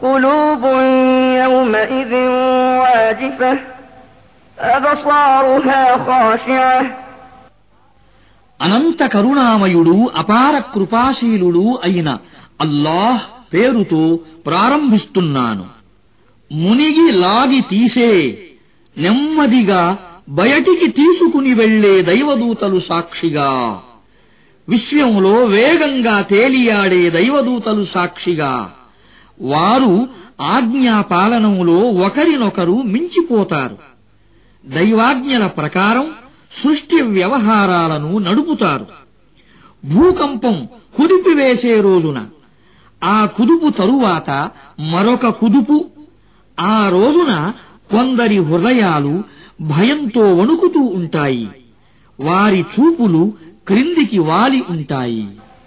قلوب يومئذ واجفة أبصارها خاشعة అనంత కరుణామయుడు అపార కృపాశీలుడు అయిన అల్లాహ్ పేరుతో ప్రారంభిస్తున్నాను మునిగి లాగి తీసే నెమ్మదిగా బయటికి తీసుకుని వెళ్లే దైవదూతలు సాక్షిగా విశ్వంలో వేగంగా తేలియాడే దైవదూతలు సాక్షిగా వారు ఆజ్ఞాపాలనములో ఒకరినొకరు మించిపోతారు. దైవాజ్ఞల ప్రకారం సృష్టి వ్యవహారాలను నడుపుతారు. భూకంపం కుదిపివేసే రోజున ఆ కుదుపు తరువాత మరొక కుదుపు ఆ రోజున కొందరి హృదయాలు భయంతో వణుకుతూ ఉంటాయి. వారి చూపులు క్రిందికి వాలి ఉంటాయి.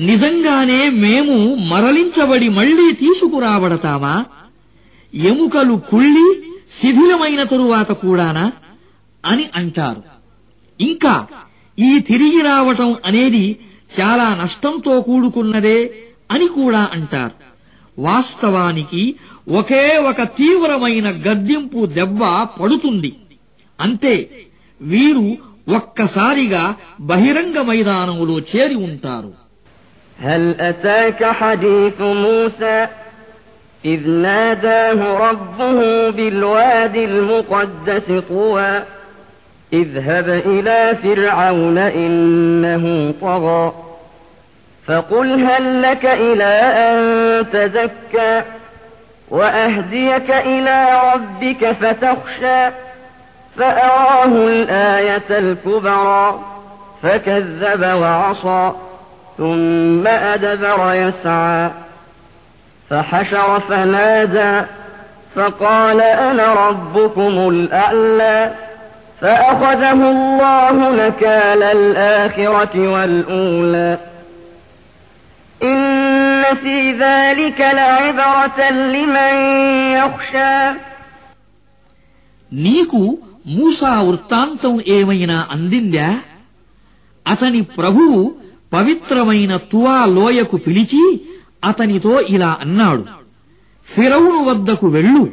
నిజంగానే మేము మరలించబడి మళ్ళీ తీసుకురాబడతామా ఎముకలు కుళ్ళి శిథిలమైన తరువాత కూడానా? అని అంటారు. ఇంకా ఈ తిరిగి రావటం అనేది చాలా నష్టంతో కూడుకున్నదే అని కూడా అంటారు. వాస్తవానికి ఒకే ఒక తీవ్రమైన గద్దింపు దెబ్బ పడుతుంది. అంతే వీరు ఒక్కసారిగా బహిరంగ మైదానములో చేరి ఉంటారు. هل أتاك حديث موسى إذ ناداه ربه بالواد المقدس طوى اذهب إلى فرعون إنه طغى فقل هل لك إلى أن تزكى وأهديك إلى ربك فتخشى فأراه الآية الكبرى فكذب وعصى ثم أدبر يسعى فحشر فنادى فقال أنا ربكم الأعلى فأخذه الله نكال الآخرة والأولى إن في ذلك لعبرة لمن يخشى నీకు మూసా వృత్తాంతం ఏమైనా అందిందా అతని ప్రభువు పవిత్రమైన తువా లోయకు పిలిచి అతనితో ఇలా అన్నాడు. ఫిరౌను వద్దకు వెళ్ళు.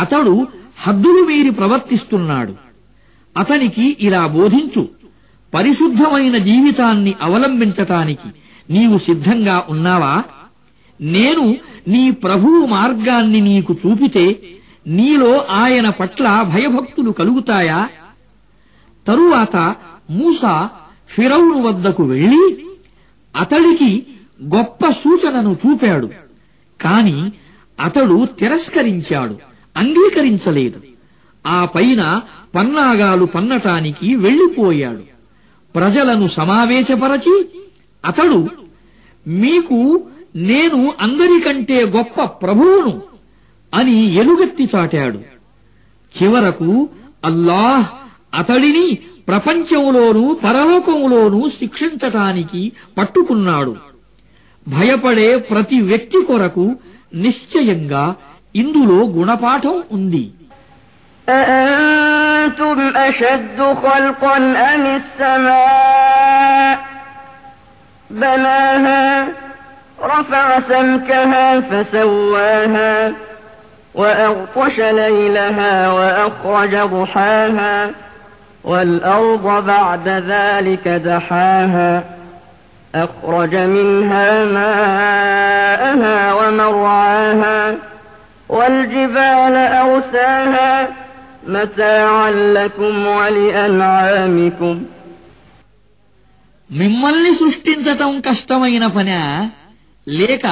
అతడు హద్దులు మీరి ప్రవర్తిస్తున్నాడు. అతనికి ఇలా బోధించు. పరిశుద్ధమైన జీవితాన్ని అవలంబించటానికి నీవు సిద్ధంగా ఉన్నావా? నేను నీ ప్రభువు మార్గాన్ని నీకు చూపితే నీలో ఆయన పట్ల భయభక్తులు కలుగుతాయా? తరువాత మూస ఫిరౌను వద్దకు వెళ్ళి అతడికి గొప్ప సూచనను చూపాడు. కాని అతడు తిరస్కరించాడు అంగీకరించలేదు. ఆ పైన పన్నాగాలు పన్నటానికి వెళ్ళిపోయాడు ప్రజలను సమావేశపరచి అతడు మీకు నేను అందరికంటే గొప్ప ప్రభువును అని ఎలుగెత్తి చాటాడు. చివరకు అల్లాహ్ అతడిని ప్రపంచంలోనూ పరలోకంలోనూ శిక్షించటానికి పట్టుకున్నాడు భయపడే ప్రతి వ్యక్తి కొరకు నిశ్చయంగా ఇందులో గుణపాఠం ఉంది أأنتم أشد خلقا أم السماء بناها رفع سمكها فسواها وأغطش ليلها وأخرج ضحاها والأرض بعد ذلك دحاها أخرج منها ماءها ومرعاها والجبال أرساها متاعا لكم ولأنعامكم మిమ్మల్ని సృష్టించటం కష్టమైన పనా లేక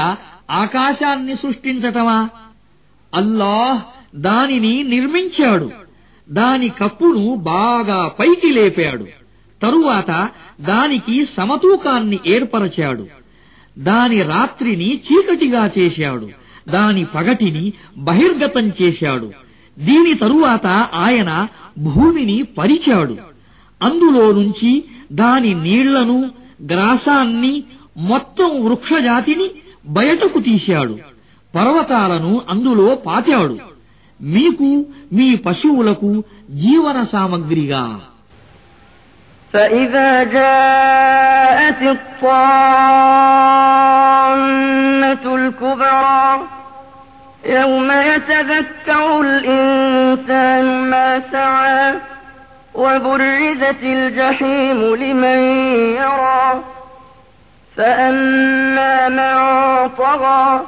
ఆకాశాన్ని సృష్టించటమా అల్లాహ్ దానిని నిర్మించాడు దాని కప్పును బాగా పైకి లేపాడు. తరువాత దానికి సమతూకాన్ని ఏర్పరచాడు. దాని రాత్రిని చీకటిగా చేశాడు. దాని పగటిని బహిర్గతం చేశాడు. దీని తరువాత ఆయన భూమిని పరిచాడు. అందులో నుంచి దాని నీళ్ళను గ్రాసాన్ని మొత్తం వృక్షజాతిని బయటకు తీశాడు. పర్వతాలను అందులో పాతాడు మీకు మీ పశువులకు జీవన సామగ్రిగా فإذا جاءت الطامة الكبرى يوم يتذكر الإنسان ما سعى وبرزت الجحيم لمن يرى فأما من طغى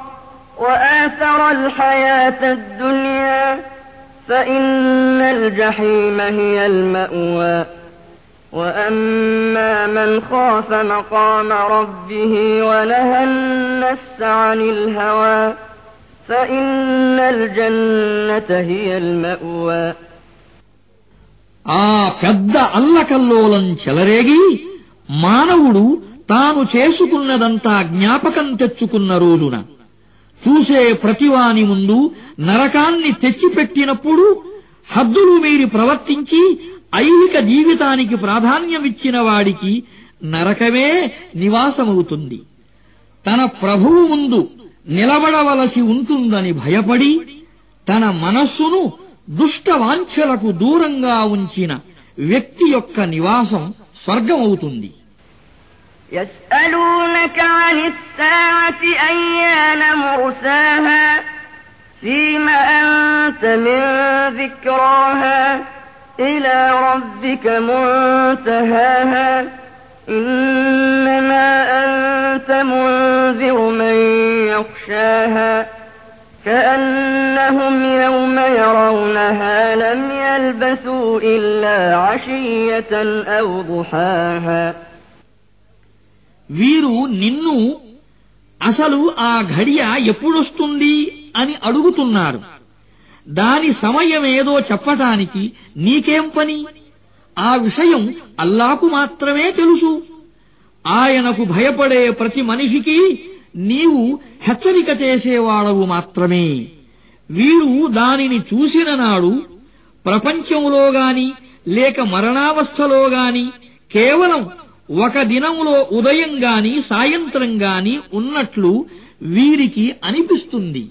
وآثر الحياة الدنيا فإن الجحيم هي المأوى وأما من خاف مقام ربه ونهى النفس عن الهوى فإن الجنة هي المأوى ఆ పెద్ద అల్లకల్లోలం చెలరేగి మానవుడు తాను చేసుకున్నదంతా జ్ఞాపకం తెచ్చుకున్న రోజున చూసే ప్రతివాని ముందు నరకాన్ని తెచ్చిపెట్టినప్పుడు హద్దులు మీరి ప్రవర్తించి ఐహిక జీవితానికి ప్రాధాన్యమిచ్చిన వాడికి నరకమే నివాసమవుతుంది తన ప్రభువు ముందు నిలబడవలసి ఉంటుందని భయపడి తన మనస్సును దుష్ట వాంఛలకు దూరంగా ఉంచిన వ్యక్తి యొక్క నివాసం స్వర్గమవుతుంది يسألونك عن الساعة أيان مرساها أنت من ذكراها إلى ربك منتهاها إنما أنت منذر من يخشاها كأنهم يوم يرونها لم يلبثوا إلا عشية أو ضحاها వీరు నిన్ను అసలు ఆ ఘడియ ఎప్పుడొస్తుంది అని అడుగుతున్నారు దాని సమయమేదో చెప్పటానికి నీకేం పని? ఆ విషయం అల్లాకు మాత్రమే తెలుసు. ఆయనకు భయపడే ప్రతి మనిషికి నీవు హెచ్చరిక చేసేవాడవు మాత్రమే. వీరు దానిని చూసిన నాడు ప్రపంచంలో గాని లేక మరణావస్థలో గాని కేవలం ఒక దినంలో ఉదయం గాని సాయంత్రం గాని ఉన్నట్లు వీరికి అనిపిస్తుంది.